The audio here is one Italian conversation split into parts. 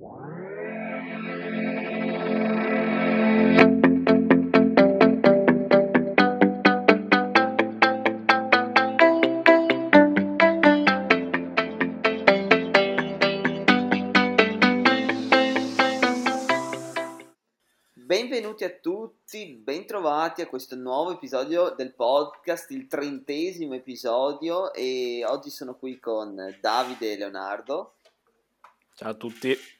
Benvenuti a tutti, bentrovati a questo nuovo episodio del podcast, il trentesimo episodio e oggi sono qui con Davide e Leonardo. Ciao a tutti.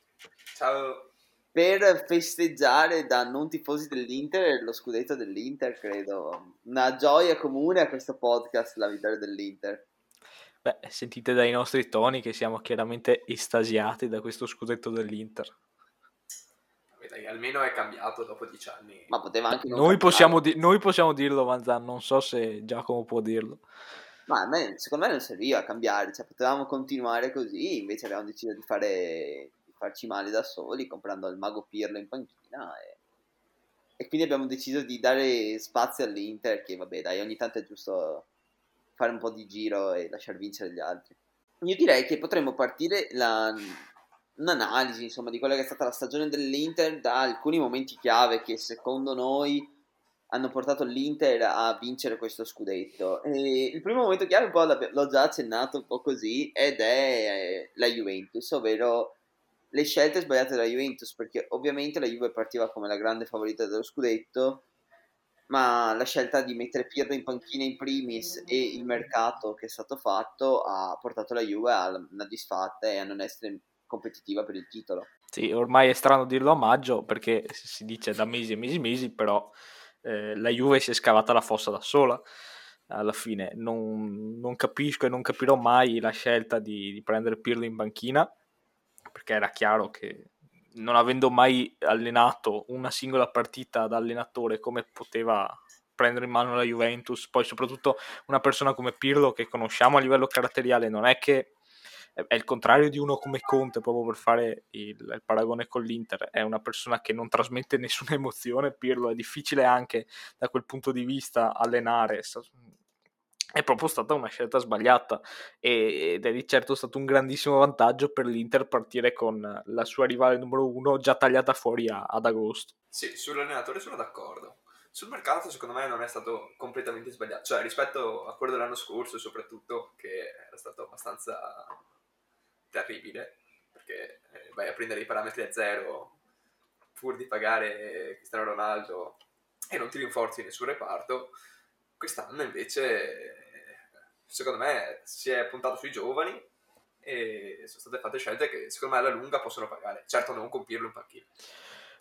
Ciao. Per festeggiare da non tifosi dell'Inter lo scudetto dell'Inter, credo. Una gioia comune a questo podcast, la vittoria dell'Inter. Beh, sentite dai nostri toni che siamo chiaramente estasiati da questo scudetto dell'Inter dai, almeno è cambiato dopo dieci anni. Ma poteva anche noi possiamo, di- noi possiamo, dirlo, Manzan, non so se Giacomo può dirlo. Ma me, secondo me non serviva a cambiare, cioè potevamo continuare così, invece abbiamo deciso di, fare, farci male da soli comprando il mago Pirlo in panchina e, e quindi abbiamo deciso di dare spazio all'Inter che vabbè dai ogni tanto è giusto fare un po' di giro e lasciar vincere gli altri. Io direi che potremmo partire la, un'analisi insomma di quella che è stata la stagione dell'Inter da alcuni momenti chiave che secondo noi hanno portato l'Inter a vincere questo scudetto. E il primo momento chiave un po' l'ho già accennato un po' così ed è la Juventus, ovvero le scelte sbagliate della Juventus perché ovviamente la Juve partiva come la grande favorita dello scudetto ma la scelta di mettere Pirlo in panchina in primis e il mercato che è stato fatto ha portato la Juve a una disfatta e a non essere competitiva per il titolo. Sì, ormai è strano dirlo a maggio perché si dice da mesi e mesi e mesi, però eh, la Juve si è scavata la fossa da sola. Alla fine non, non capisco e non capirò mai la scelta di, di prendere Pirlo in banchina perché era chiaro che non avendo mai allenato una singola partita da allenatore come poteva prendere in mano la Juventus, poi soprattutto una persona come Pirlo che conosciamo a livello caratteriale non è che è il contrario di uno come Conte, proprio per fare il, il, paragone con l'Inter, è una persona che non trasmette nessuna emozione, Pirlo è difficile anche da quel punto di vista allenare, è proprio stata una scelta sbagliata ed è di certo stato un grandissimo vantaggio per l'Inter partire con la sua rivale numero uno già tagliata fuori a, ad agosto. Sì, sull'allenatore sono d'accordo. Sul mercato secondo me non è stato completamente sbagliato, cioè rispetto a quello dell'anno scorso soprattutto che era stato abbastanza terribile, perché eh, vai a prendere i parametri a zero pur di pagare Cristiano Ronaldo e non ti rinforzi nessun reparto, quest'anno invece secondo me si è puntato sui giovani e sono state fatte scelte che secondo me alla lunga possono pagare, certo non compirlo in panchina.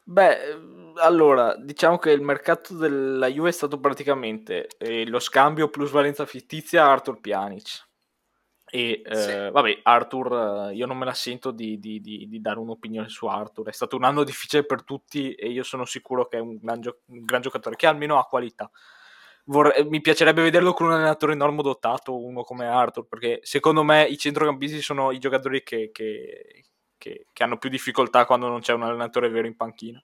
Beh, allora, diciamo che il mercato della Juve è stato praticamente eh, lo scambio plus valenza fittizia Arthur Pjanic. E sì. eh, vabbè, Arthur, io non me la sento di, di, di, di, dare un'opinione su Arthur. È stato un anno difficile per tutti e io sono sicuro che è un gran, gio- un gran giocatore che almeno ha qualità. Vorrei, mi piacerebbe vederlo con un allenatore normodotato, uno come Arthur, perché secondo me i centrocampisti sono i giocatori che, che, che, che hanno più difficoltà quando non c'è un allenatore vero in panchina.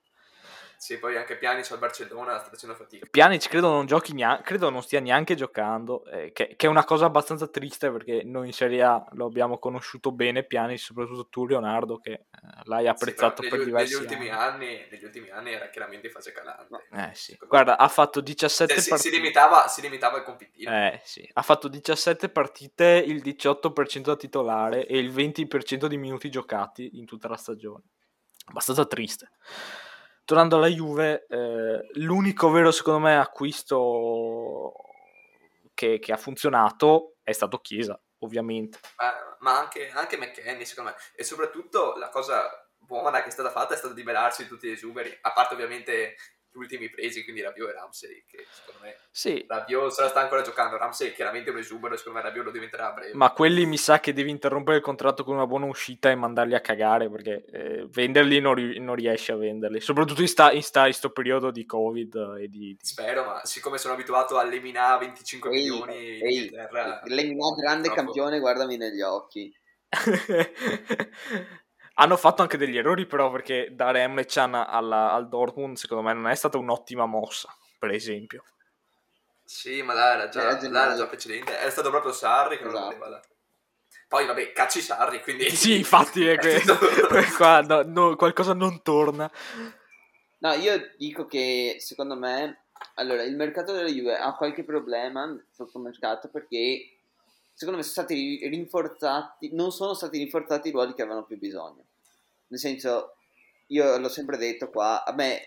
Sì, poi anche Pjanic al Barcellona sta facendo fatica. Pjanic credo non giochi neanche, credo non stia neanche giocando, eh, che, che, è una cosa abbastanza triste perché noi in Serie A lo abbiamo conosciuto bene, Pjanic, soprattutto tu Leonardo, che eh, l'hai apprezzato sì, per negli, diversi negli ultimi anni. anni. Negli ultimi anni era chiaramente in fase calante. Eh sì, guarda, ha fatto 17 cioè, partite. Si, limitava, si limitava al competitivo. Eh sì, ha fatto 17 partite, il 18% da titolare e il 20% di minuti giocati in tutta la stagione. Abbastanza triste tornando alla Juve, eh, l'unico vero, secondo me, acquisto che, che, ha funzionato è stato Chiesa, ovviamente. Ma, ma anche, anche McKenny, secondo me. E soprattutto la cosa buona che è stata fatta è stata liberarsi di tutti gli esuberi, a parte ovviamente gli ultimi presi, quindi Rabiot e Ramsey, che secondo me sì. Rabiot se la sta ancora giocando, Ramsey è chiaramente un esubero, secondo me Rabiot lo diventerà a breve. Ma quelli mi sa che devi interrompere il contratto con una buona uscita e mandarli a cagare, perché eh, venderli non, ri- non, riesci a venderli, soprattutto in, sta, in, sta, in sto periodo di Covid e di, di... Spero, ma siccome sono abituato a Lemina 25 ehi, milioni ehi. Lemina grande troppo. campione, guardami negli occhi. Hanno fatto anche degli errori, però, perché dare Emre Chan alla, al Dortmund, secondo me, non è stata un'ottima mossa, per esempio. Sì, ma là era già, là era già precedente. Era stato proprio Sarri che esatto. non voleva. A Poi vabbè, cacci Sarri, quindi... Sì, infatti è que- qua no, no, qualcosa non torna. No, io dico che secondo me, allora, il mercato della Juve ha qualche problema sotto mercato perché secondo me sono stati rinforzati, non sono stati rinforzati i ruoli che avevano più bisogno. Nel senso, io l'ho sempre detto qua, a me,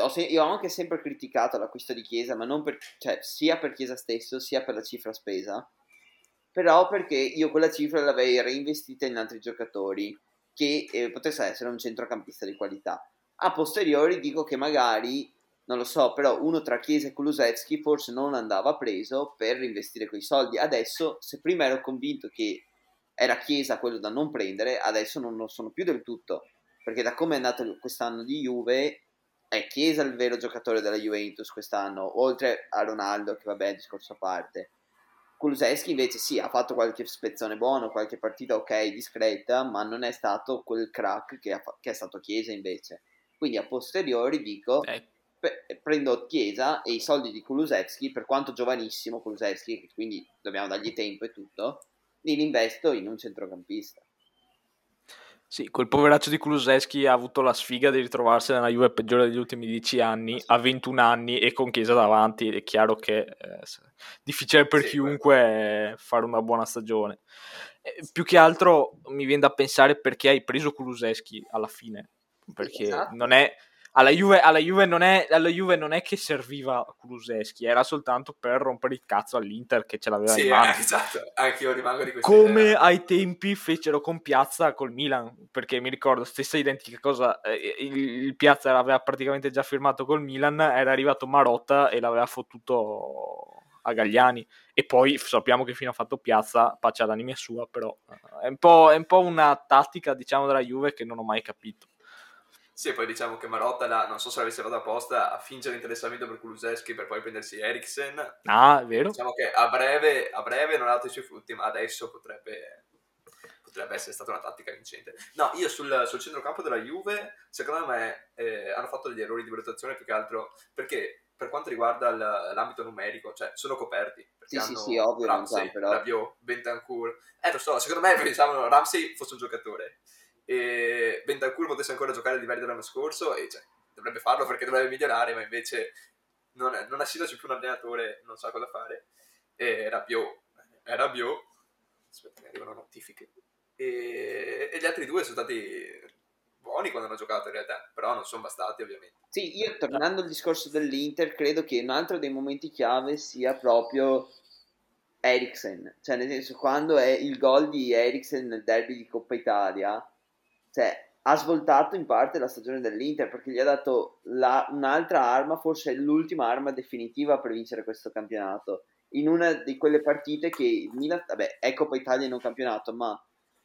ho se- io ho anche sempre criticato l'acquisto di Chiesa, ma non per, cioè, sia per Chiesa stesso, sia per la cifra spesa, però perché io quella cifra l'avevo reinvestita in altri giocatori che eh, potesse essere un centrocampista di qualità a posteriori dico che magari, non lo so, però uno tra Chiesa e Kulusevski forse non andava preso per investire quei soldi. Adesso, se prima ero convinto che era Chiesa quello da non prendere, adesso non lo sono più del tutto, perché da come è andato quest'anno di Juve, è Chiesa il vero giocatore della Juventus quest'anno, oltre a Ronaldo, che vabbè è discorso a parte. Kulusevski invece sì, ha fatto qualche spezzone buono, qualche partita ok, discreta, ma non è stato quel crack che, ha, che è stato Chiesa invece. Quindi a posteriori dico, eh. Prendo Chiesa e i soldi di Kulusevski, per quanto giovanissimo Kulusevski, quindi dobbiamo dargli tempo e tutto, li investo in un centrocampista. Sì, quel poveraccio di Kulusevski ha avuto la sfiga di ritrovarsi nella Juve peggiore degli ultimi dieci anni, a 21 anni e con Chiesa davanti. È chiaro che è difficile per sì, chiunque quello. fare una buona stagione. Eh, più che altro mi viene da pensare perché hai preso Kulusevski alla fine perché esatto. non è alla Juve, alla, Juve non è, alla Juve non è che serviva Kuluseschi, era soltanto per rompere il cazzo all'Inter che ce l'aveva sì, in mano. Eh, esatto, anche io rimango di questo. Come idea. ai tempi fecero con Piazza col Milan, perché mi ricordo stessa identica cosa, eh, il, il, Piazza aveva praticamente già firmato col Milan, era arrivato Marotta e l'aveva fottuto a Gagliani e poi sappiamo che fino a fatto Piazza, pace all'anima sua, però eh, è un, po', è un po' una tattica diciamo della Juve che non ho mai capito. Sì, poi diciamo che Marotta, là, non so se l'avesse fatto apposta, a fingere interessamento per Kuluseschi per poi prendersi Eriksen. Ah, è vero. Diciamo che a breve, a breve non ha dato i suoi frutti, ma adesso potrebbe, potrebbe essere stata una tattica vincente. No, io sul, sul centrocampo della Juve, secondo me, eh, hanno fatto degli errori di valutazione più che altro perché per quanto riguarda l'ambito numerico, cioè sono coperti. Sì, sì, sì, ovvio, Ramsey, però. Rabiot, Bentancur. Eh, lo so, secondo me pensavano Ramsey fosse un giocatore e Bentancur potesse ancora giocare a livelli dell'anno scorso e cioè, dovrebbe farlo perché dovrebbe migliorare, ma invece non, è, non essendoci più un allenatore non sa cosa fare. E Rabiot, era Rabiot, aspetta mi arrivano notifiche, e, e gli altri due sono stati buoni quando hanno giocato in realtà, però non sono bastati ovviamente. Sì, io tornando al discorso dell'Inter, credo che un altro dei momenti chiave sia proprio Eriksen, cioè nel senso quando è il gol di Eriksen nel derby di Coppa Italia, cioè, ha svoltato in parte la stagione dell'Inter perché gli ha dato la, un'altra arma, forse l'ultima arma definitiva per vincere questo campionato. In una di quelle partite che il Milan, vabbè, è Coppa Italia in un campionato, ma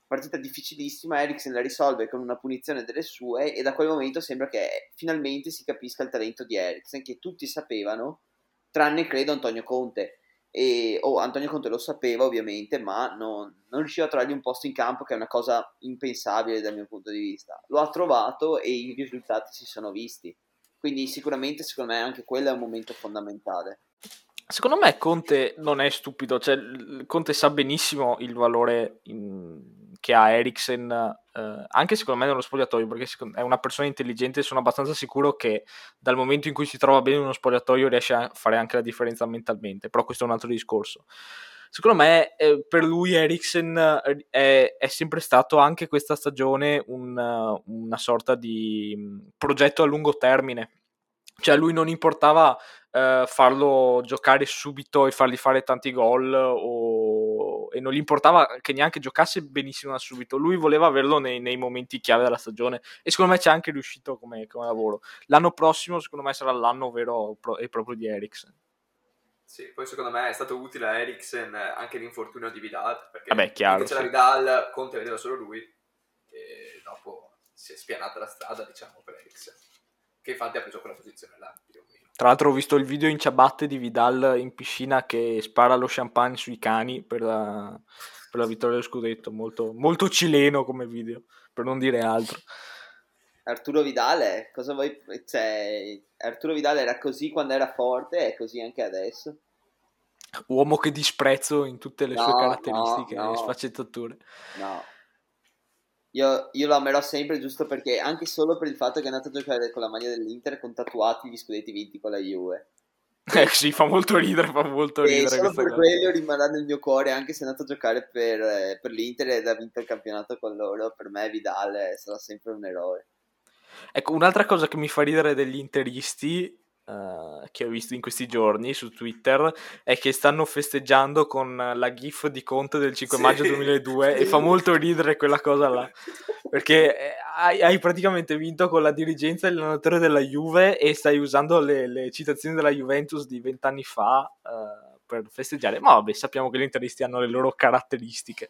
partita difficilissima, Eriksen la risolve con una punizione delle sue e da quel momento sembra che finalmente si capisca il talento di Eriksen che tutti sapevano, tranne credo Antonio Conte e oh, Antonio Conte lo sapeva ovviamente, ma non, non, riusciva a trovargli un posto in campo, che è una cosa impensabile dal mio punto di vista. Lo ha trovato e i risultati si sono visti. Quindi sicuramente secondo me anche quello è un momento fondamentale. Secondo me Conte non è stupido, cioè Conte sa benissimo il valore in, che ha Eriksen, eh, anche secondo me nello spogliatoio, perché è una persona intelligente sono abbastanza sicuro che dal momento in cui si trova bene in uno spogliatoio riesce a fare anche la differenza mentalmente, però questo è un altro discorso. Secondo me eh, per lui Eriksen eh, è, è, sempre stato anche questa stagione un, una sorta di mm, progetto a lungo termine, cioè a lui non importava eh, farlo giocare subito e fargli fare tanti gol o... e non gli importava che neanche giocasse benissimo da subito, lui voleva averlo nei, nei momenti chiave della stagione e secondo me ci è anche riuscito come, come lavoro. L'anno prossimo secondo me sarà l'anno vero e proprio di Eriksen. Sì, poi secondo me è stato utile a Eriksen anche l'infortunio di Vidal, perché Vabbè, chiaro, c'era sì. Vidal, Conte vedeva solo lui e dopo si è spianata la strada, diciamo, per Eriksen, che infatti ha preso quella posizione là, più o meno. Tra l'altro ho visto il video in ciabatte di Vidal in piscina che spara lo champagne sui cani per la, per la vittoria dello scudetto, molto, molto cileno come video, per non dire altro. Arturo Vidal, cosa vuoi... Cioè, Arturo Vidal era così quando era forte e è così anche adesso. Uomo che disprezzo in tutte le No, sue caratteristiche no, no. e sfaccettature. No. Io, io lo amerò sempre giusto perché, anche solo per il fatto che è andato a giocare con la maglia dell'Inter con tatuati gli scudetti vinti con la Juve. Eh sì, fa molto ridere, fa molto E ridere solo per cosa. quello rimarrà nel mio cuore, anche se è andato a giocare per, eh, per l'Inter ed ha vinto il campionato con loro. Per me Vidal sarà sempre un eroe. Ecco, un'altra cosa che mi fa ridere degli interisti eh, che ho visto in questi giorni su Twitter è che stanno festeggiando con la gif di Conte del 5 Sì. maggio 2002 e fa molto ridere quella cosa là. Perché eh, hai, hai praticamente vinto con la dirigenza e l'allenatore della Juve e stai usando le, le citazioni della Juventus di vent'anni fa eh, per festeggiare. Ma vabbè sappiamo che gli interisti hanno le loro caratteristiche.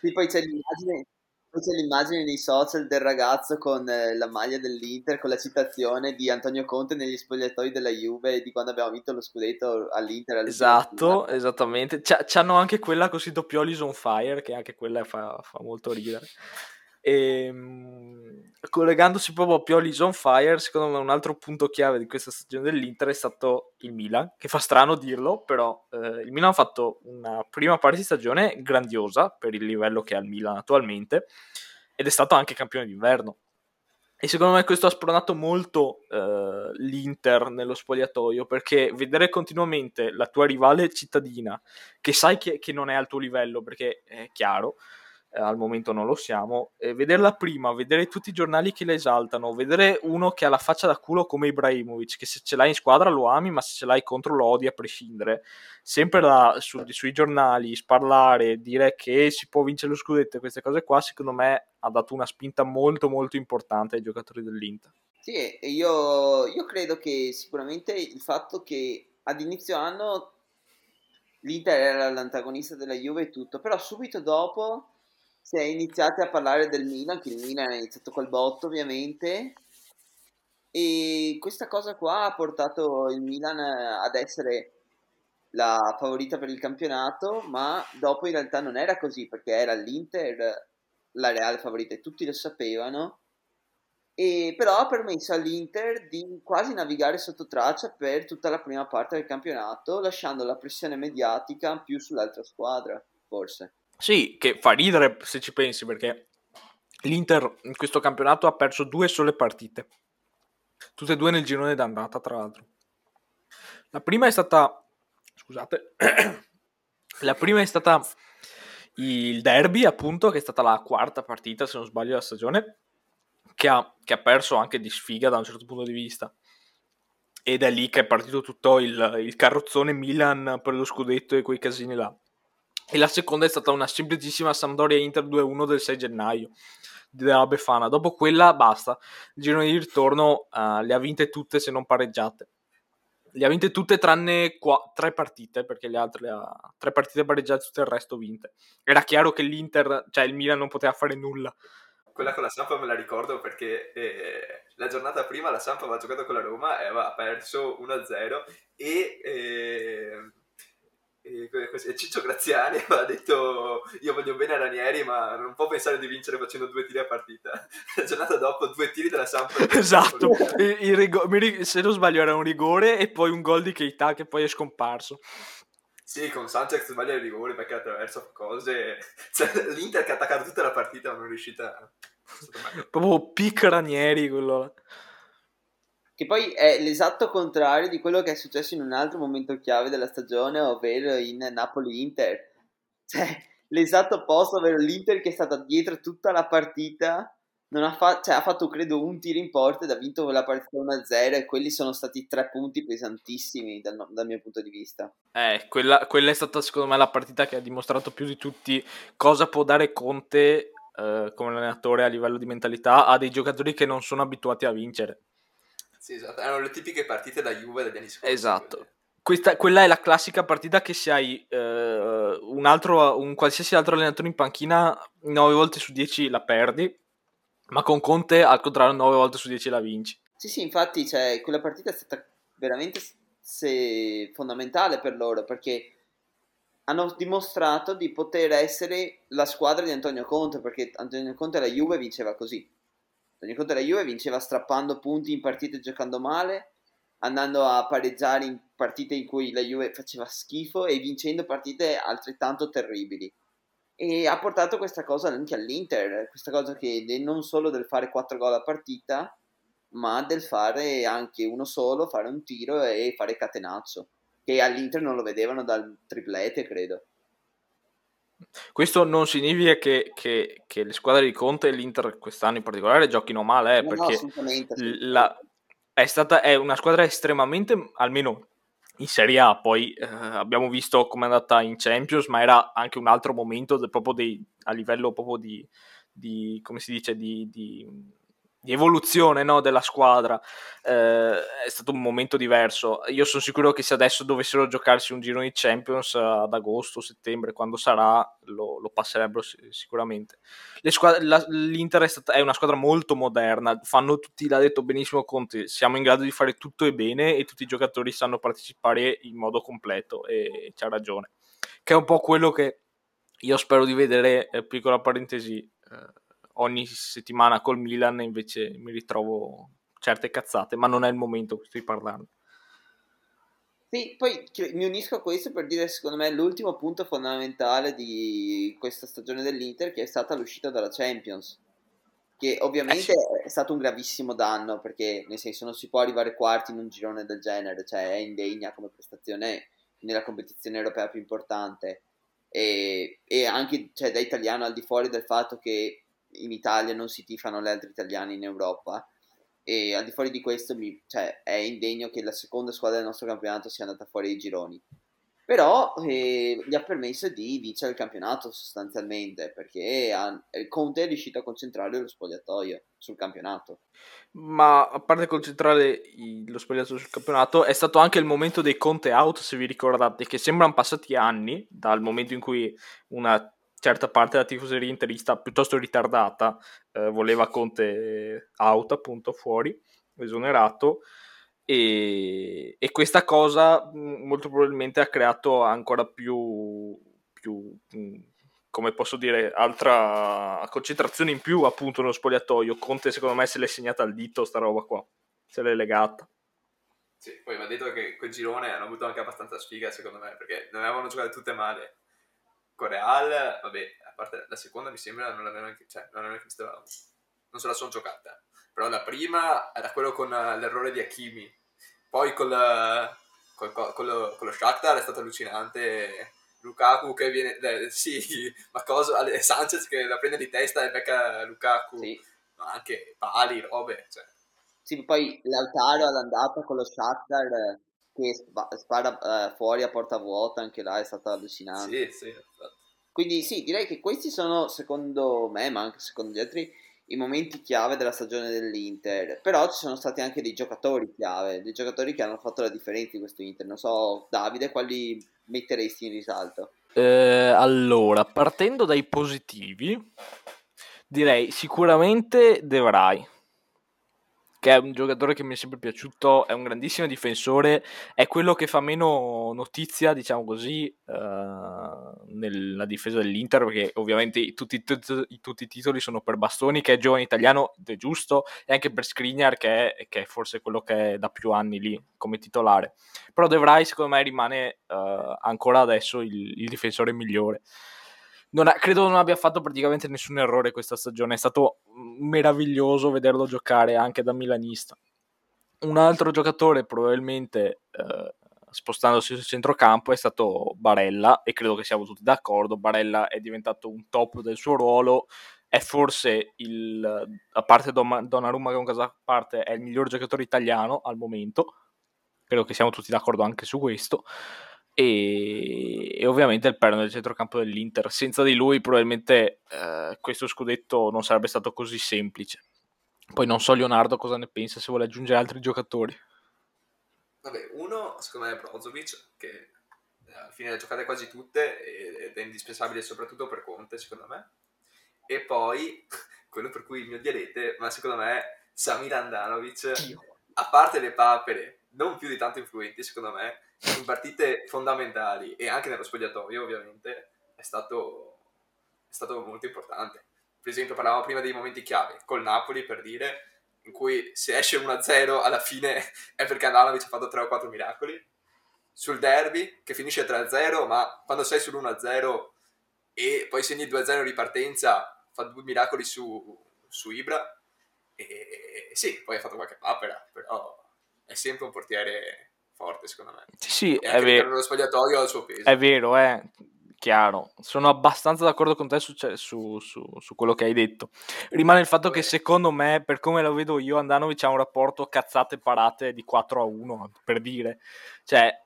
Sì, poi c'è l'immagine, poi c'è l'immagine nei social del ragazzo con eh, la maglia dell'Inter con la citazione di Antonio Conte negli spogliatoi della Juve di quando abbiamo vinto lo scudetto all'Inter. alla Esatto, esattamente. C'ha- C'hanno anche quella così doppioli's on fire, che anche quella fa, fa molto ridere. E, collegandosi proprio a Pioli's on fire, secondo me un altro punto chiave di questa stagione dell'Inter è stato il Milan, che fa strano dirlo, però eh, il Milan ha fatto una prima parte di stagione grandiosa per il livello che ha il Milan attualmente ed è stato anche campione d'inverno. E secondo me questo ha spronato molto eh, l'Inter nello spogliatoio perché vedere continuamente la tua rivale cittadina, che sai che, che non è al tuo livello perché è chiaro, eh, al momento non lo siamo, e vederla prima, vedere tutti i giornali che la esaltano, vedere uno che ha la faccia da culo come Ibrahimovic, che se ce l'hai in squadra lo ami, ma se ce l'hai contro lo odi a prescindere, sempre là, su- sui giornali, sparlare, dire che si può vincere lo scudetto queste cose qua, secondo me ha dato una spinta molto molto importante ai giocatori dell'Inter. Sì, io, io credo che sicuramente il fatto che ad inizio anno l'Inter era l'antagonista della Juve e tutto, però subito dopo si è iniziati a parlare del Milan, che il Milan ha iniziato col botto ovviamente, e questa cosa qua ha portato il Milan ad essere la favorita per il campionato, ma dopo in realtà non era così, perché era l'Inter la reale favorita e tutti lo sapevano, e però ha permesso all'Inter di quasi navigare sotto traccia per tutta la prima parte del campionato, lasciando la pressione mediatica più sull'altra squadra, forse. Sì, che fa ridere se ci pensi perché l'Inter in questo campionato ha perso due sole partite, tutte e due nel girone d'andata tra l'altro. La prima è stata, scusate, la prima è stata il derby appunto, che è stata la quarta partita se non sbaglio della stagione, che ha, che ha perso anche di sfiga da un certo punto di vista. Ed è lì che è partito tutto il, il carrozzone Milan per lo scudetto e quei casini là. E la seconda è stata una semplicissima Sampdoria Inter 2-1 del 6 gennaio della Befana. Dopo quella basta. Il girone di ritorno uh, le ha vinte tutte se non pareggiate. Le ha vinte tutte tranne qua, tre partite, perché le altre le ha tre partite pareggiate, tutto il resto vinte. Era chiaro che l'Inter, cioè il Milan non poteva fare nulla. Quella con la Sampa me la ricordo perché eh, la giornata prima la Sampa aveva giocato con la Roma e aveva perso 1-0 e... Eh, Ciccio Graziani aveva detto io voglio bene a Ranieri ma non può pensare di vincere facendo due tiri a partita. La giornata dopo due tiri della Sampa esatto. Il, il rigo- se non sbaglio era un rigore e poi un gol di Keita che poi è scomparso. Sì con Sanchez sbaglia il rigore perché attraverso cose cioè, l'Inter che ha attaccato tutta la partita non è riuscita proprio pic Ranieri quello che poi è l'esatto contrario di quello che è successo in un altro momento chiave della stagione, ovvero in Napoli-Inter. Cioè, l'esatto opposto, ovvero l'Inter che è stata dietro tutta la partita, ha, fa- cioè, ha fatto credo un tiro in porta ed ha vinto quella partita 1-0 e quelli sono stati tre punti pesantissimi dal, dal mio punto di vista. Eh, quella, quella, è stata secondo me la partita che ha dimostrato più di tutti cosa può dare Conte eh, come allenatore a livello di mentalità a dei giocatori che non sono abituati a vincere. Sì, esatto. Erano le tipiche partite da Juve degli anni scorsi. Esatto. Questa, quella è la classica partita che se hai eh, un, altro, un qualsiasi altro allenatore in panchina 9 volte su 10 la perdi, ma con Conte al contrario 9 volte su 10 la vinci. Sì, sì, infatti cioè, quella partita è stata veramente se, fondamentale per loro perché hanno dimostrato di poter essere la squadra di Antonio Conte perché Antonio Conte la Juve vinceva così Antonio Conte la Juve vinceva strappando punti in partite giocando male andando a pareggiare in partite in cui la Juve faceva schifo e vincendo partite altrettanto terribili. E ha portato questa cosa anche all'Inter, questa cosa che non solo del fare 4 gol a partita, ma del fare anche uno solo, fare un tiro e fare catenaccio, che all'Inter non lo vedevano dal triplete, credo. Questo non significa che, che, che le squadre di Conte e l'Inter quest'anno in particolare giochino male, eh, no, perché no. La, è stata è una squadra estremamente, almeno in Serie A, poi eh, abbiamo visto come è andata in Champions, ma era anche un altro momento de, proprio dei, a livello proprio di, di come si dice, di, di di evoluzione no, della squadra. Eh, è stato un momento diverso. Io sono sicuro che se adesso dovessero giocarsi un giro di Champions ad agosto, settembre, quando sarà, lo, lo passerebbero sicuramente. Squadre, la, L'Inter è, stata, è, una squadra molto moderna, fanno tutti, l'ha detto benissimo Conte, siamo in grado di fare tutto e bene e tutti i giocatori sanno partecipare in modo completo e, e c'ha ragione. Che è un po' quello che io spero di vedere, eh, piccola parentesi, eh, ogni settimana col Milan invece mi ritrovo certe cazzate, ma non è il momento che sto parlando. Sì, poi mi unisco a questo per dire secondo me l'ultimo punto fondamentale di questa stagione dell'Inter che è stata l'uscita dalla Champions che ovviamente eh sì. è stato un gravissimo danno perché nel senso non si può arrivare quarti in un girone del genere, cioè è indegna come prestazione nella competizione europea più importante e, e anche cioè, da italiano al di fuori del fatto che in Italia non si tifano gli altri italiani in Europa. E al di fuori di questo mi, cioè, è indegno che la seconda squadra del nostro campionato sia andata fuori ai gironi. Però eh, gli ha permesso di vincere il campionato sostanzialmente perché ha, Conte è riuscito a concentrare lo spogliatoio sul campionato. Ma a parte concentrare lo spogliatoio sul campionato è stato anche il momento dei Conte out se vi ricordate che sembrano passati anni dal momento in cui una certa parte della tifoseria interista piuttosto ritardata eh, voleva Conte out appunto fuori, esonerato e, e, questa cosa molto probabilmente ha creato ancora più, più come posso dire, altra concentrazione in più appunto nello spogliatoio. Conte secondo me se l'è segnata al dito sta roba qua, se l'è legata. Sì, poi va detto che quel girone hanno avuto anche abbastanza sfiga secondo me, perché non avevano giocato tutte male con Real, vabbè, a parte la seconda mi sembra non l'avevano anche, cioè, non l'avevano visto, non se la sono giocata. Però la prima era quello con l'errore di Hakimi. Poi col, col, col, con lo, con lo Shakhtar è stato allucinante. Lukaku che viene, eh, sì, ma cosa, Sanchez che la prende di testa e becca Lukaku. Sì. Ma anche pali, robe, cioè. Sì, poi Lautaro all'andata con lo Shakhtar che spara uh, fuori a porta vuota, anche là è stata allucinante. Sì, sì, Quindi sì, direi che questi sono, secondo me, ma anche secondo gli altri, i momenti chiave della stagione dell'Inter. Però ci sono stati anche dei giocatori chiave, dei giocatori che hanno fatto la differenza in questo Inter. Non so, Davide, quali metteresti in risalto? Eh, allora, partendo dai positivi, direi sicuramente De Vrij che è un giocatore che mi è sempre piaciuto, è un grandissimo difensore, è quello che fa meno notizia, diciamo così, uh, nella difesa dell'Inter, perché ovviamente tutti, tutti, tutti, i titoli sono per Bastoni, che è giovane italiano ed è giusto, e anche per Skriniar, che è, che è, forse quello che è da più anni lì come titolare. Però De Vrij, secondo me, rimane uh, ancora adesso il, il difensore migliore non ha, credo non abbia fatto praticamente nessun errore questa stagione. È stato meraviglioso vederlo giocare anche da milanista. Un altro giocatore, probabilmente eh, spostandosi sul centrocampo, è stato Barella, e credo che siamo tutti d'accordo. Barella è diventato un top del suo ruolo. È forse il, a parte Donnarumma, che è un caso a parte, è il miglior giocatore italiano al momento. Credo che siamo tutti d'accordo anche su questo e, e, ovviamente il perno del centrocampo dell'Inter. Senza di lui probabilmente eh, questo scudetto non sarebbe stato così semplice. Poi non so Leonardo cosa ne pensa, se vuole aggiungere altri giocatori. Vabbè, uno secondo me è Brozovic, che eh, alla fine le ha giocate quasi tutte ed è indispensabile soprattutto per Conte, secondo me. E poi, quello per cui il mio dialete, ma secondo me Samir Andanovic, a parte le papere, non più di tanto influenti secondo me, in partite fondamentali e anche nello spogliatoio ovviamente è stato, è stato molto importante. Per esempio parlavamo prima dei momenti chiave, col Napoli per dire, in cui se esce 1-0 alla fine è perché Andanovic ha fatto 3 o 4 miracoli. Sul derby, che finisce 3-0, ma quando sei sull'1-0 e poi segni 2-0 in ripartenza, fa due miracoli su, su Ibra. E sì, poi ha fatto qualche papera, però è sempre un portiere forte, secondo me. Sì, sì, è vero. nello spogliatoio ha il suo peso. È vero, è chiaro. Sono abbastanza d'accordo con te su, su- su- su quello che hai detto. Rimane il fatto che Vabbè. secondo me, per come lo vedo io, Andanovic ha un rapporto cazzate parate di 4 a 1, per dire. Cioè,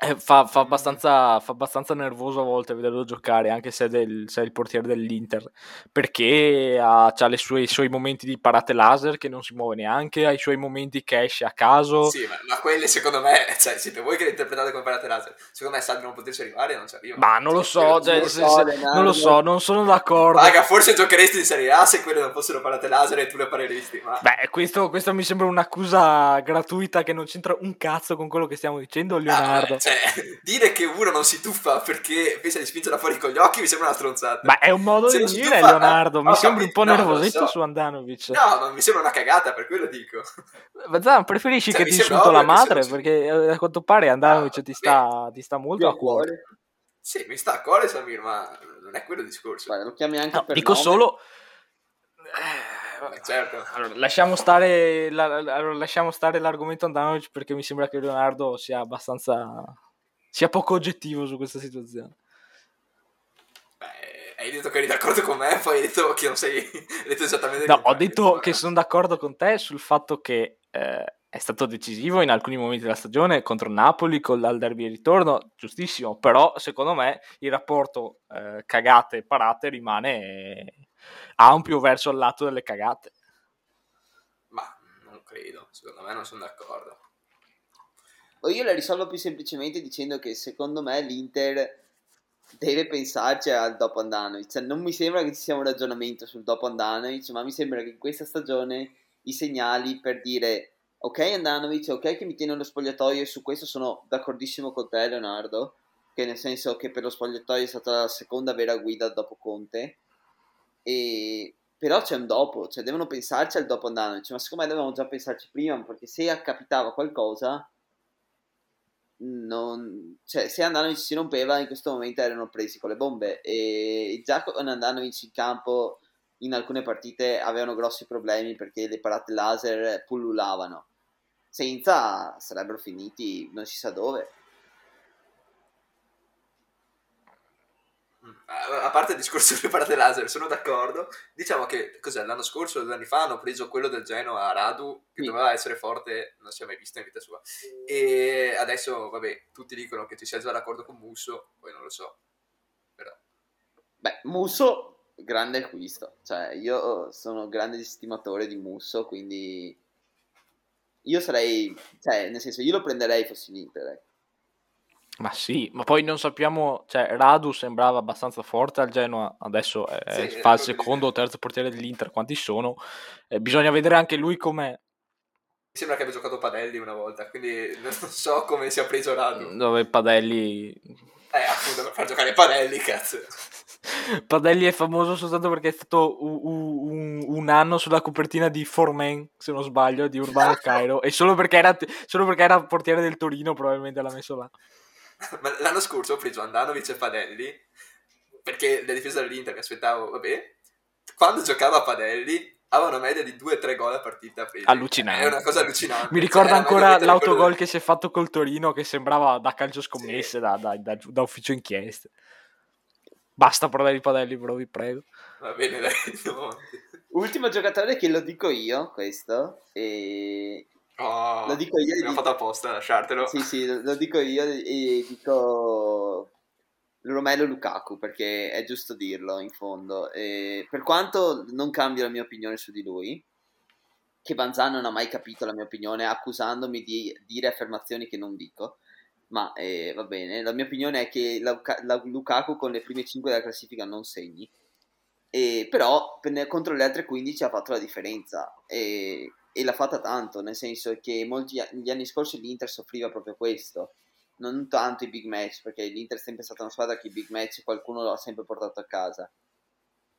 eh, fa, fa abbastanza, fa abbastanza nervoso a volte vederlo giocare, anche se è, del- se è il portiere dell'Inter, perché ha, c'ha le sue- i suoi momenti di parate laser che non si muove neanche, ha i suoi momenti che esce a caso. Sì, ma, ma quelle secondo me, cioè, siete voi che le interpretate come parate laser. Secondo me, sa di non poterci arrivare, non ci arriva. Ma non lo so, cioè, se- so, se- non lo so, non sono d'accordo. Raga, forse giocheresti in Serie A se quelle non fossero parate laser e tu le pareresti, ma... Beh, questo, questo mi sembra un'accusa gratuita che non c'entra un cazzo con quello che stiamo dicendo, Ah, Leonardo. vabbè, cioè, dire che uno non si tuffa perché pensa di spingerla fuori con gli occhi mi sembra una stronzata. Ma è un modo Se di dire, tuffa- Leonardo. Mi ho sembri un po' no, lo nervosetto so. su Andanovic. No, ma mi sembra una cagata, per quello dico. Ma Zan, preferisci Cioè, che ti sembra insulto la madre? si- Perché eh, a quanto pare Andanovic Ah, ti, sta, ti sta molto a cuore. Sì, mi sta a cuore Samir, ma non è quello il discorso. Guarda, lo chiami anche No, per dico nome. solo... Eh, certo. Allora, lasciamo stare, la- la- lasciamo stare l'argomento Andanovic perché mi sembra che Leonardo sia abbastanza... sia poco oggettivo su questa situazione. Beh, hai detto che eri d'accordo con me, poi hai detto che non sei... hai detto esattamente No, ho detto che sono d'accordo con te sul fatto che eh, è stato decisivo in alcuni momenti della stagione contro il Napoli, con al derby di ritorno, giustissimo, però secondo me il rapporto eh, cagate-parate rimane ampio verso il lato delle cagate. Ma non credo, secondo me non sono d'accordo. O io la risolvo più semplicemente dicendo che secondo me l'Inter deve pensarci al dopo Andanovic. Cioè, non mi sembra che ci sia un ragionamento sul dopo Andanovic, ma mi sembra che in questa stagione i segnali per dire ok Andanovic, ok che mi tiene lo spogliatoio e su questo sono d'accordissimo con te Leonardo, che nel senso che per lo spogliatoio è stata la seconda vera guida dopo Conte, e... però c'è un dopo, cioè devono pensarci al dopo Andanovic, ma secondo me dovevamo già pensarci prima, perché se capitava qualcosa non, cioè, se Andanovic si rompeva in questo momento erano presi con le bombe. E già con Andanovic in campo in alcune partite avevano grossi problemi perché le parate laser pullulavano. Senza sarebbero finiti non si sa dove A parte il discorso sulle parate laser, sono d'accordo. Diciamo che cos'è, l'anno scorso due anni fa hanno preso quello del Genoa a Radu, che Sì. doveva essere forte, non si è mai visto in vita sua. E adesso, vabbè, tutti dicono che ci sia già d'accordo con Musso, poi non lo so. Però, beh Musso grande acquisto cioè io sono grande estimatore di Musso quindi io sarei cioè nel senso io lo prenderei fossi l'Inter ecco. Ma sì, ma poi non sappiamo, cioè Radu sembrava abbastanza forte al Genoa, adesso è- Sì, fa il secondo o terzo portiere dell'Inter, quanti sono? Eh, bisogna vedere anche lui com'è. mi sembra che abbia giocato Padelli una volta, quindi non so come sia preso Radu. dove Padelli Eh, appunto, per far giocare Padelli, cazzo. Padelli è famoso soltanto perché è stato u- u- un, un anno sulla copertina di Four Men, se non sbaglio, di Urbano Cairo e solo perché, era, solo perché era portiere del Torino probabilmente l'ha messo là Ma l'anno scorso ho preso Andanovic e Padelli perché la difesa dell'Inter mi aspettavo, vabbè, quando giocava Padelli aveva una media di 2-3 gol a partita presi. Allucinante. È una cosa allucinante. mi Cioè, ricorda meglio ancora l'autogol che si è fatto col Torino che sembrava da calcio scommesse Sì. da, da- da- da ufficio inchieste basta parlare di Padelli però vi prego Va bene, dai, avanti. ultimo giocatore che lo dico io questo e Oh, Lo dico io, L'ho di- fatto apposta, lasciartelo. Sì, sì, lo, lo dico io e dico Romelo Lukaku perché è giusto dirlo in fondo. E per quanto non cambio la mia opinione su di lui, che Banzan non ha mai capito la mia opinione accusandomi di dire affermazioni che non dico, ma eh, va bene, la mia opinione è che la, la Lukaku con le prime 5 della classifica non segni. E, però per- contro le altre 15 ha fatto la differenza e, e l'ha fatta tanto, nel senso che molti, gli anni scorsi l'Inter soffriva proprio questo, non tanto i big match, perché l'Inter è sempre stata una squadra che i big match qualcuno l'ha sempre portato a casa.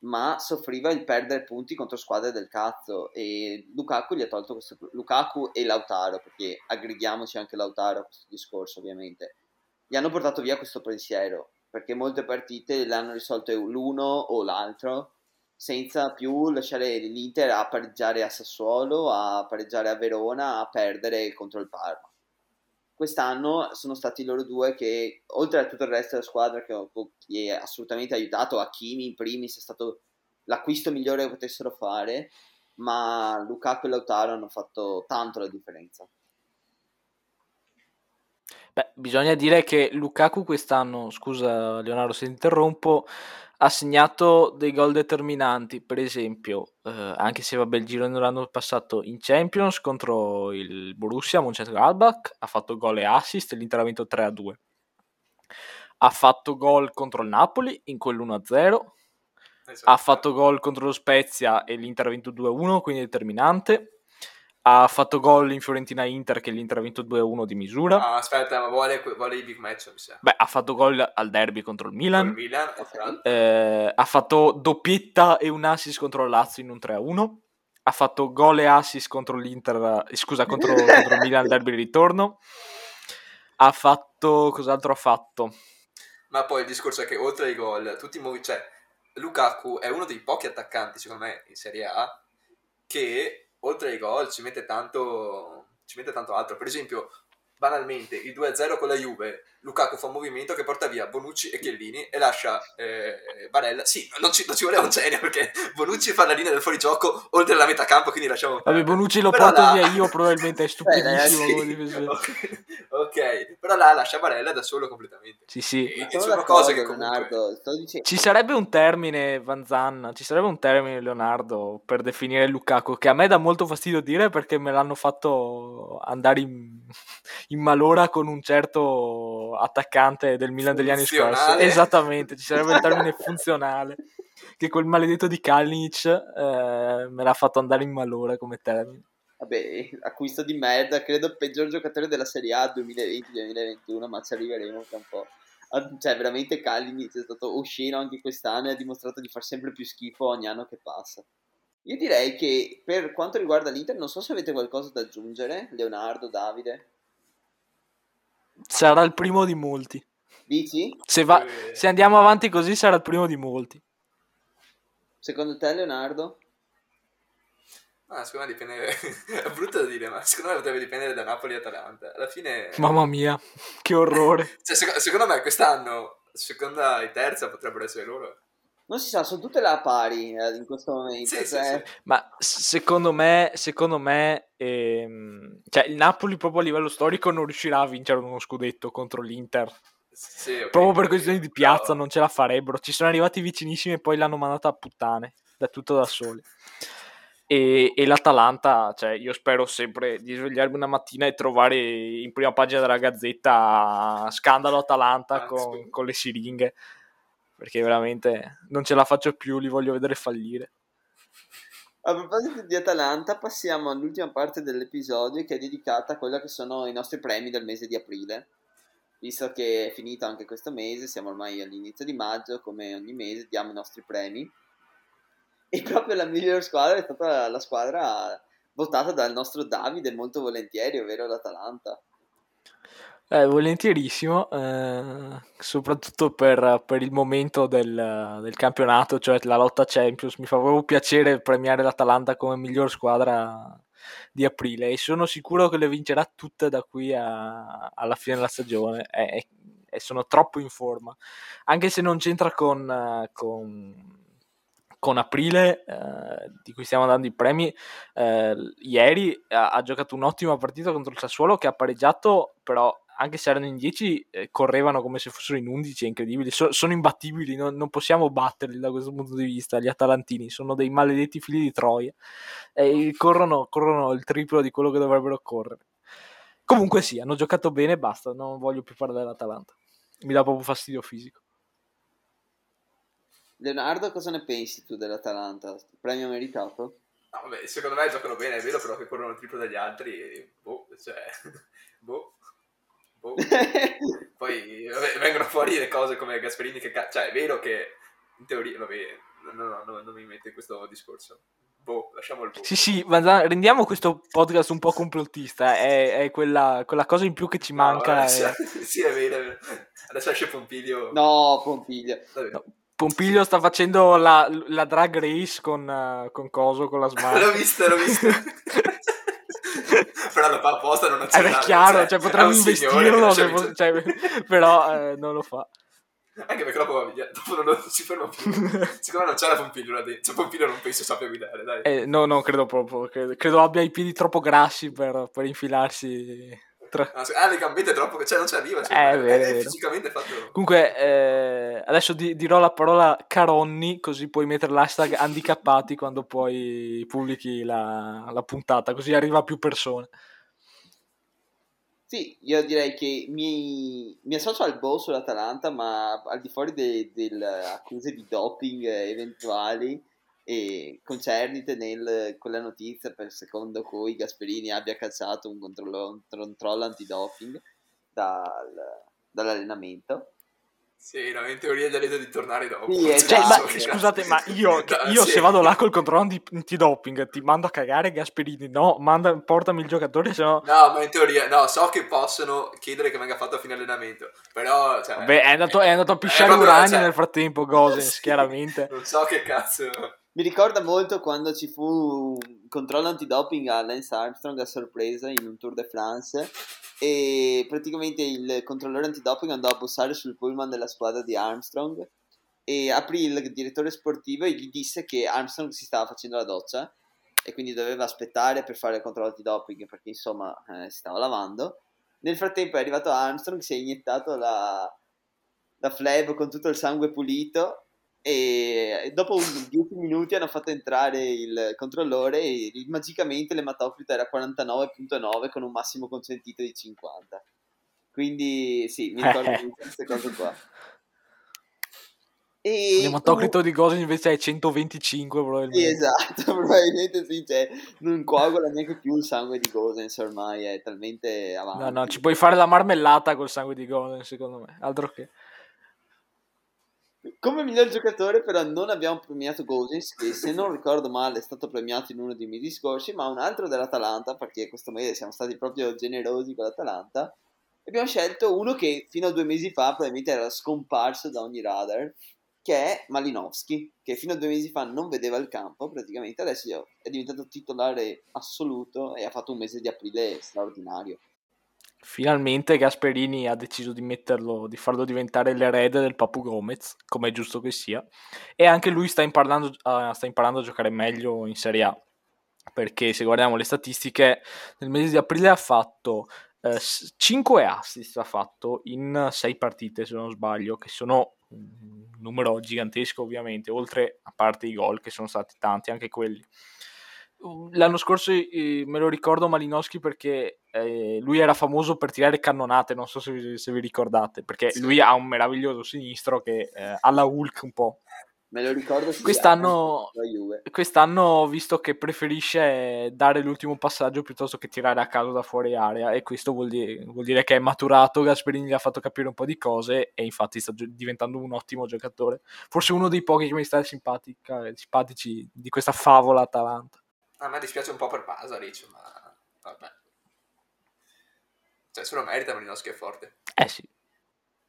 ma soffriva il perdere punti contro squadre del cazzo e Lukaku gli ha tolto questo Lukaku e Lautaro perché aggreghiamoci anche Lautaro a questo discorso ovviamente gli hanno portato via questo pensiero perché molte partite le hanno risolte l'uno o l'altro senza più lasciare l'Inter a pareggiare a Sassuolo, a pareggiare a Verona, a perdere contro il Parma. Quest'anno sono stati loro due che, oltre a tutto il resto della squadra che, che è assolutamente aiutato, Hakimi in primis è stato l'acquisto migliore che potessero fare, ma Lukaku e Lautaro hanno fatto tanto la differenza. Beh, bisogna dire che Lukaku quest'anno, scusa Leonardo se interrompo, ha segnato dei gol determinanti, per esempio, eh, anche se vabbè il giro non l'hanno passato in Champions contro il Borussia Mönchengladbach, ha fatto gol e assist, l'Inter ha vinto 3-2. Ha fatto gol contro il Napoli in quell'1-0. Esatto. Ha fatto gol contro lo Spezia e l'Inter ha vinto 2-1, quindi determinante ha fatto gol in Fiorentina Inter che l'Inter ha vinto 2-1 di misura. Ah, aspetta, ma vuole, vuole i big match, mi sa. Beh, ha fatto gol al derby contro il Milan. Il Milan eh, ha fatto doppietta e un assist contro il Lazio in un 3-1. Ha fatto gol e assist contro l'Inter, eh, scusa, contro, contro il Milan al derby di ritorno. Ha fatto, cos'altro ha fatto? Ma poi il discorso è che oltre ai gol, tutti i movimenti, cioè Lukaku è uno dei pochi attaccanti, secondo me, in Serie A che oltre ai gol ci mette tanto, ci mette tanto altro. Per esempio, banalmente, il 2-0 con la Juve, Lukaku fa un movimento che porta via Bonucci e Chiellini e lascia eh, Barella. Sì, non ci, non ci, voleva un genio perché Bonucci fa la linea del fuorigioco oltre la metà campo, quindi lasciamo... Vabbè, Bonucci lo però porto là... via io, probabilmente è stupidissimo. Eh, sì. okay. ok, però là lascia Barella da solo completamente. Sì, sì. E, e sono cose che comunque... Ci sarebbe un termine, Vanzanna, ci sarebbe un termine, Leonardo, per definire Lukaku, che a me dà molto fastidio dire perché me l'hanno fatto andare in in malora con un certo attaccante del Milan degli anni scorsi. Esattamente, ci sarebbe il termine funzionale. Che quel maledetto di Kalinic eh, me l'ha fatto andare in malora come termine. Vabbè, acquisto di merda, credo il peggior giocatore della Serie A 2020-2021, ma ci arriveremo tra un po'. Cioè, veramente Kalinic è stato osceno anche quest'anno e ha dimostrato di far sempre più schifo ogni anno che passa. Io direi che per quanto riguarda l'Inter, non so se avete qualcosa da aggiungere, Leonardo, Davide. Sarà il primo di molti. Dici? Se, va, se andiamo avanti così sarà il primo di molti. Secondo te, Leonardo? Ah, secondo me dipende. è brutto da dire, ma secondo me potrebbe dipendere da Napoli e Atalanta. Alla fine. Mamma mia, che orrore. cioè, secondo, secondo me quest'anno, seconda e terza potrebbero essere loro. Non si sa, sono tutte là pari eh, in questo momento. Sì, cioè... sì, sì. Ma secondo me, secondo me ehm, cioè, il Napoli proprio a livello storico non riuscirà a vincere uno scudetto contro l'Inter. Sì, okay, proprio per questioni di piazza no. non ce la farebbero. Ci sono arrivati vicinissimi e poi l'hanno mandata a puttane, da tutto da soli. E, e, l'Atalanta, cioè io spero sempre di svegliarmi una mattina e trovare in prima pagina della gazzetta scandalo Atalanta ah, con, con le siringhe perché veramente non ce la faccio più, li voglio vedere fallire. A proposito di Atalanta, passiamo all'ultima parte dell'episodio che è dedicata a quello che sono i nostri premi del mese di aprile. Visto che è finito anche questo mese, siamo ormai all'inizio di maggio, come ogni mese diamo i nostri premi. E proprio la migliore squadra è stata la squadra votata dal nostro Davide molto volentieri, ovvero l'Atalanta. Eh, volentierissimo, eh, soprattutto per, per, il momento del, del, campionato, cioè la lotta Champions. Mi fa proprio piacere premiare l'Atalanta come miglior squadra di aprile e sono sicuro che le vincerà tutte da qui a, alla fine della stagione e, e, sono troppo in forma. Anche se non c'entra con, con con Aprile, eh, di cui stiamo dando i premi, eh, ieri ha, ha, giocato un'ottima partita contro il Sassuolo che ha pareggiato, però anche se erano in 10, eh, correvano come se fossero in 11, è incredibile. So, sono imbattibili, non, non, possiamo batterli da questo punto di vista. Gli Atalantini sono dei maledetti figli di Troia e corrono, corrono il triplo di quello che dovrebbero correre. Comunque sì, hanno giocato bene e basta, non voglio più parlare dell'Atalanta. Mi dà proprio fastidio fisico. Leonardo, cosa ne pensi tu dell'Atalanta? Premio meritato? No, vabbè, secondo me giocano bene, è vero però che corrono il triplo dagli altri e boh, cioè, boh. Oh. Poi vabbè, vengono fuori le cose come Gasperini che... Ca- cioè, è vero che in teoria, vabbè, no, no, no, non mi metto in questo discorso. Boh, lasciamo il boh. Sì, sì, ma da- rendiamo questo podcast un po' complottista. È, è quella, quella cosa in più che ci manca. No, è- adesso- sì, è vero, è vero. Adesso esce Pompilio. No, Pompiglio. Pompiglio sta facendo la, la drag race con, eh, con Coso, con la smart. l'ho visto, l'ho visto. Però lo fa apposta non accennare. beh, chiaro, cioè, è potremmo un signore, investirlo, cioè, se fo- cioè, però eh, non lo fa. Anche perché dopo, dopo non, non si ferma più. Secondo me non c'è la Pompilio là dentro. Cioè, Pompilio non penso sappia guidare, dai. Eh, no, no, credo proprio. Credo, credo abbia i piedi troppo grassi per, per infilarsi. tra- Ah, ah, le gambette troppo, cioè non ci arriva. Cioè, Eh, è vero, è è fisicamente fatto. Comunque, eh, adesso di- dirò la parola Caronni, così puoi mettere l'hashtag handicappati quando poi pubblichi la, la puntata, così arriva a più persone. Sì, io direi che mi, mi associo al boh sull'Atalanta, ma al di fuori de- delle accuse di doping eventuali e concernite nel, con la notizia per secondo cui Gasperini abbia cacciato un controllo, un controllo antidoping dal- dall'allenamento. Sì, no, in teoria gli ha detto di tornare dopo. Sì, Cioè, ma scusate, ma io, io sì. se vado là col controllo anti- antidoping ti mando a cagare Gasperini, no, manda, portami il giocatore, se no... No, ma in teoria, no, so che possono chiedere che venga fatto a fine allenamento, però, cioè... Beh, è andato, è andato a pisciare proprio, Urania cioè- nel frattempo, Gosens, Sì. chiaramente. Non so che cazzo... Mi ricorda molto quando ci fu un controllo antidoping a Lance Armstrong a sorpresa in un Tour de France e praticamente il controllore antidoping andò a bussare sul pullman della squadra di Armstrong e aprì il direttore sportivo e gli disse che Armstrong si stava facendo la doccia e quindi doveva aspettare per fare il controllo antidoping perché insomma eh, si stava lavando. Nel frattempo è arrivato Armstrong, si è iniettato la, la fleb con tutto il sangue pulito e dopo un 10 minuti hanno fatto entrare il controllore e magicamente l'ematocrito era 49.9 con un massimo consentito di 50 quindi sì, mi ricordo di queste cose qua e L'ematocrito di Gosens invece è 125 sì, probabilmente. esatto, probabilmente sì, cioè, non coagula neanche più il sangue di Gosens ormai, è talmente avanti. No, no, ci puoi fare la marmellata col sangue di Gosens, secondo me, altro che... Come miglior giocatore però non abbiamo premiato Gosens, che se non ricordo male è stato premiato in uno dei miei discorsi, ma un altro dell'Atalanta, perché questo mese siamo stati proprio generosi con l'Atalanta, abbiamo scelto uno che fino a due mesi fa probabilmente era scomparso da ogni radar, che è Malinowski, che fino a due mesi fa non vedeva il campo praticamente, adesso è diventato titolare assoluto e ha fatto un mese di aprile straordinario. Finalmente Gasperini ha deciso di metterlo, di farlo diventare l'erede del Papu Gomez, come è giusto che sia, e anche lui sta imparando, ah, sta imparando a giocare meglio in Serie A, perché se guardiamo le statistiche, nel mese di aprile ha fatto 5 assist ha fatto in 6 partite se non sbaglio, che sono un numero gigantesco ovviamente, oltre a parte i gol che sono stati tanti anche quelli. L'anno scorso eh, me lo ricordo Malinowski perché eh, lui era famoso per tirare cannonate, non so se vi, se vi ricordate, perché Sì. lui ha un meraviglioso sinistro che eh, ha la Hulk un po'. Me lo ricordo sì, Quest'anno-. Quest'anno ho visto che preferisce dare l'ultimo passaggio piuttosto che tirare a caso da fuori area e questo vuol dire, vuol dire che è maturato, Gasperini gli ha fatto capire un po' di cose e infatti sta gio- diventando un ottimo giocatore. Forse uno dei pochi che mi sta simpatica, simpatici di questa favola Atalanta. A me dispiace un po' per Pasaric, ma vabbè. Cioè, se lo merita Malinowski è forte. Eh sì.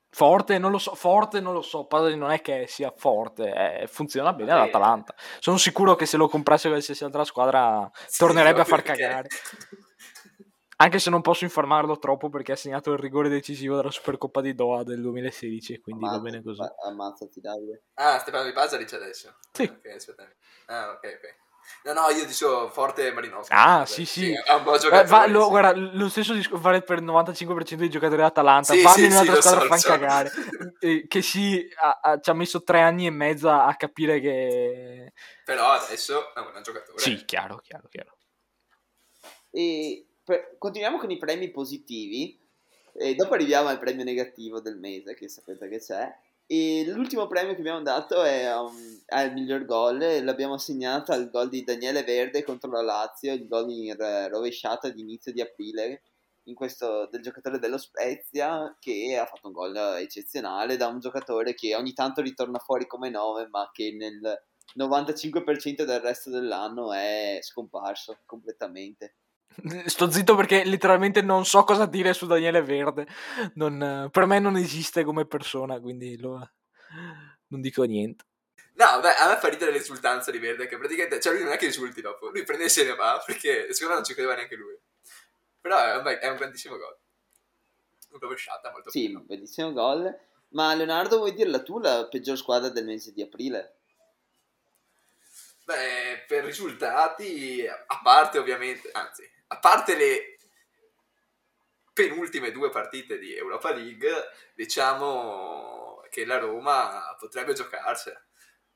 Forte, non lo so, forte non lo so, Padre non è che sia forte, eh, funziona bene Vabbè. all'Atalanta. Sono sicuro che se lo comprasse qualsiasi altra squadra Sì, tornerebbe a far perché- cagare. Anche se non posso informarlo troppo perché ha segnato il rigore decisivo della Supercoppa di Doha del 2016, quindi va Ammazza- bene così. Ammazzati Davide. Ah, stai parlando di Pasaric adesso? Sì. Ok, aspetta. Ah, ok, ok. No, no, io dicevo forte Malinowski. Ah, Vabbè, sì, sì. È un buon giocatore. va- lo, sì. guarda, lo stesso discorso vale per il 95% dei giocatori dell'Atalanta. Sì, Vanno sì, in un'altra sì, squadra so, cagare. Eh, che sì, ha- ha- ci ha messo tre anni e mezzo a, a capire che... Però adesso è un buon giocatore. Sì, chiaro, chiaro, chiaro. E per- continuiamo con i premi positivi. E dopo arriviamo al premio negativo del mese, che sapete che c'è. E l'ultimo premio che abbiamo dato è um, al miglior gol. L'abbiamo assegnato al gol di Daniele Verde contro la Lazio, il gol in eh, rovesciata di inizio di aprile. Questo del giocatore dello Spezia che ha fatto un gol eccezionale da un giocatore che ogni tanto ritorna fuori come 9 ma che nel 95% del resto dell'anno è scomparso completamente. Sto zitto perché letteralmente non so cosa dire su Daniele Verde. Non, per me non esiste come persona, quindi lo, non dico niente. No, beh, a me fa ridere l'esultanza di Verde, che praticamente, cioè lui non è che esulti dopo, lui prende e se ne va, perché secondo me non ci credeva neanche lui. Però è un, è un grandissimo gol. Un rovesciata molto Sì, un bellissimo gol. Ma Leonardo, vuoi dirla tu la peggior squadra del mese di aprile? Beh, per risultati, a parte ovviamente, anzi, a parte le penultime due partite di Europa League, diciamo che la Roma potrebbe giocarsela.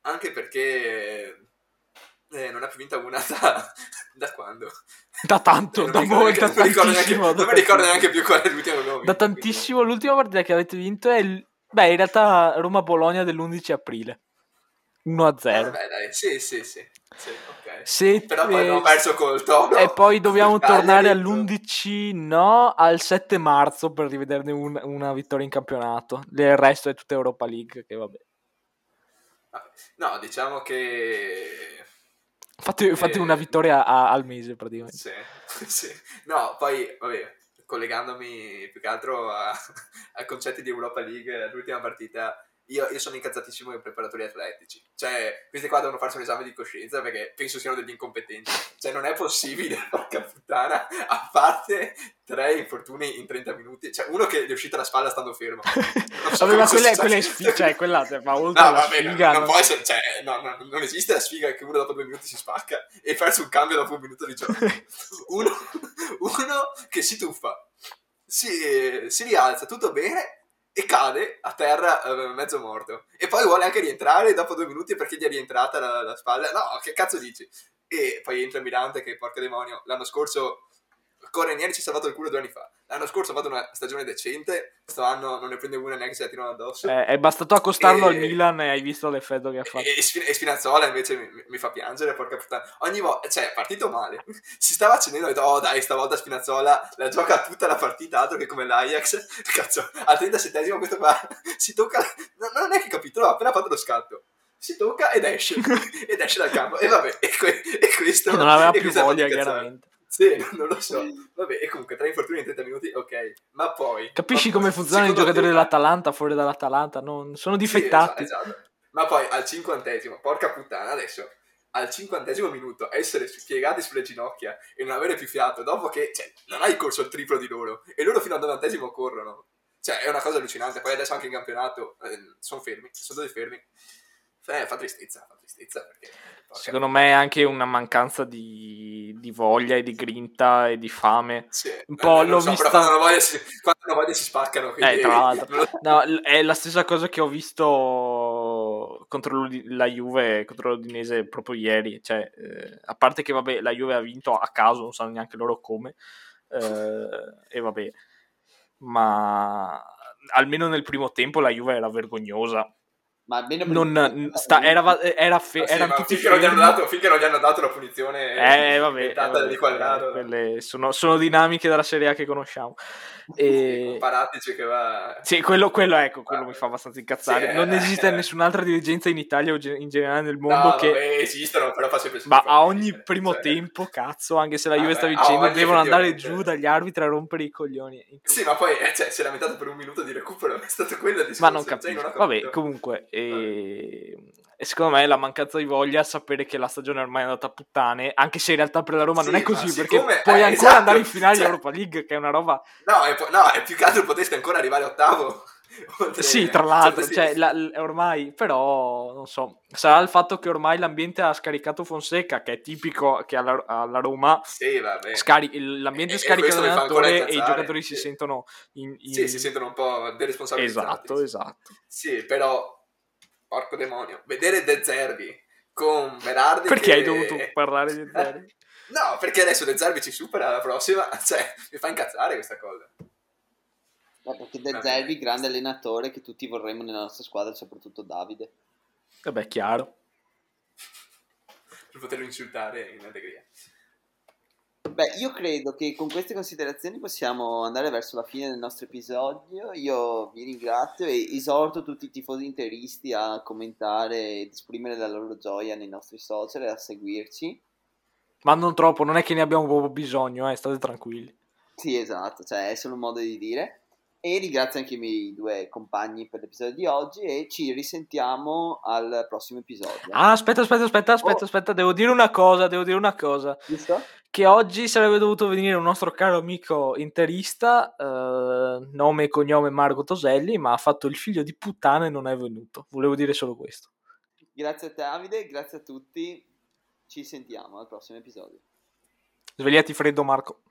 Anche perché eh, non ha più vinta una da, da quando? Da tanto, da molto, non, tantissimo. non mi ricordo neanche più qual è l'ultima nome. Da tantissimo, quindi. l'ultima partita che avete vinto è, beh, in realtà Roma-Bologna dell'11 aprile. 1-0. Eh, beh, dai, sì, sì, sì. sì okay. Se, Però poi abbiamo perso col Toro. E poi dobbiamo tornare all'11, no, al 7 marzo per rivederne un, una vittoria in campionato. Il resto è tutta Europa League, che vabbè. No, diciamo che... Fate, fate una vittoria a, al mese praticamente. Sì, sì. No, poi, vabbè, collegandomi più che altro a, ai concetti di Europa League, l'ultima partita io, io, sono incazzatissimo con i preparatori atletici. Cioè, questi qua devono farsi un esame di coscienza perché penso siano degli incompetenti. Cioè, non è possibile, porca puttana, a parte tre infortuni in 30 minuti. Cioè, uno che è uscita la spalla stando fermo. So vabbè, ma quella, quella è sfiga, cioè, quella cioè, fa oltre no, vabbè, sfiga. Non, non, può essere, cioè, no, no, non esiste la sfiga che uno dopo due minuti si spacca e farsi un cambio dopo un minuto di gioco. Uno, uno che si tuffa, si, si rialza, tutto bene, e cade a terra eh, mezzo morto. E poi vuole anche rientrare dopo due minuti perché gli è rientrata la, la spalla. No, che cazzo dici? E poi entra Mirante che, porca demonio, l'anno scorso Correnieri ci ha salvato il culo due anni fa. L'anno scorso ha fatto una stagione decente, questo anno non ne prende una neanche se la tirano addosso. Eh, è bastato accostarlo e... al Milan e hai visto l'effetto che ha fatto. E, e Spinazzola invece mi, mi, fa piangere, porca puttana. Ogni volta, cioè, è partito male. Si stava accendendo e ho detto, oh dai, stavolta Spinazzola la gioca tutta la partita, altro che come l'Ajax. Cazzo, al 37esimo questo qua si tocca... No, non è che capito, ha appena fatto lo scatto si tocca ed esce ed esce dal campo e vabbè e, que- e questo non aveva più voglia chiaramente sì, non lo so. Vabbè, e comunque tre infortuni in 30 minuti, ok. Ma poi... Capisci come funzionano i giocatori te... dell'Atalanta fuori dall'Atalanta? Non... Sono difettati. Sì, esatto, esatto. Ma poi al cinquantesimo, porca puttana, adesso al cinquantesimo minuto essere piegati sulle ginocchia e non avere più fiato dopo che cioè, non hai corso il triplo di loro e loro fino al novantesimo corrono. Cioè, è una cosa allucinante. Poi adesso anche in campionato eh, sono fermi, sono tutti fermi. Eh, fa tristezza, fa tristezza perché... Secondo me è anche una mancanza di, di, voglia e di grinta e di fame. Sì, un po' eh, l'ho so, vista... quando, voglia si, quando voglia si spaccano. Quindi... Eh, tra l'altro. no, è la stessa cosa che ho visto contro la Juve, contro l'Udinese proprio ieri. Cioè, eh, a parte che vabbè, la Juve ha vinto a caso, non sanno neanche loro come. Eh, e vabbè, ma almeno nel primo tempo la Juve era vergognosa ma almeno non, sta, era, era, fe, ah, sì, erano tutti finché non, dato, finché non, gli hanno dato la punizione eh, vabbè, vabbè, di quadrato quelle sono, sono, dinamiche della Serie A che conosciamo. E... Paratici che va sì, quello, quello, ecco, quello ah, mi fa abbastanza incazzare. Sì, non esiste eh, nessun'altra dirigenza in Italia o in generale nel mondo no, che vabbè, esistono però fa sempre ma a ogni primo cioè... tempo cazzo anche se la Juve sta vincendo devono andare giù dagli arbitri a rompere i coglioni sì ma poi eh, cioè, si è lamentato per un minuto di recupero è stato quello il ma non cioè, capisco. vabbè comunque e... e, secondo me la mancanza di voglia sapere che la stagione ormai è andata a puttane, anche se in realtà per la Roma sì, non è così, perché siccome, puoi eh, ancora esatto, andare in finale cioè, di Europa League, che è una roba... No, è, no, è più che altro potreste ancora arrivare ottavo. Oltre, sì, tra l'altro, cioè, la, ormai, però, non so, sarà il fatto che ormai l'ambiente ha scaricato Fonseca, che è tipico che alla, alla Roma sì, scari- l'ambiente e, scarica l'allenatore e i giocatori sì. si sentono in, in... Sì, si sentono un po' deresponsabilizzati. Esatto, esatto. Sì, però porco demonio, vedere De Zerbi con Berardi Perché che... hai dovuto parlare di De Zerbi? no, perché adesso De Zerbi ci supera la prossima, cioè, mi fa incazzare questa cosa. No, perché De Zerbi, grande allenatore che tutti vorremmo nella nostra squadra, soprattutto Davide. Vabbè, chiaro. per poterlo insultare in allegria. Beh, io credo che con queste considerazioni possiamo andare verso la fine del nostro episodio. Io vi ringrazio e esorto tutti i tifosi interisti a commentare ed esprimere la loro gioia nei nostri social e a seguirci. Ma non troppo, non è che ne abbiamo proprio bisogno, eh, state tranquilli. Sì, esatto, cioè è solo un modo di dire. E ringrazio anche i miei due compagni per l'episodio di oggi e ci risentiamo al prossimo episodio. Ah, aspetta, aspetta, aspetta, aspetta, oh. aspetta, devo dire una cosa, devo dire una cosa. Giusto? Che oggi sarebbe dovuto venire un nostro caro amico interista, eh, nome e cognome Marco Toselli, ma ha fatto il figlio di puttana e non è venuto. Volevo dire solo questo. Grazie a te Davide, grazie a tutti ci sentiamo al prossimo episodio. Svegliati freddo Marco.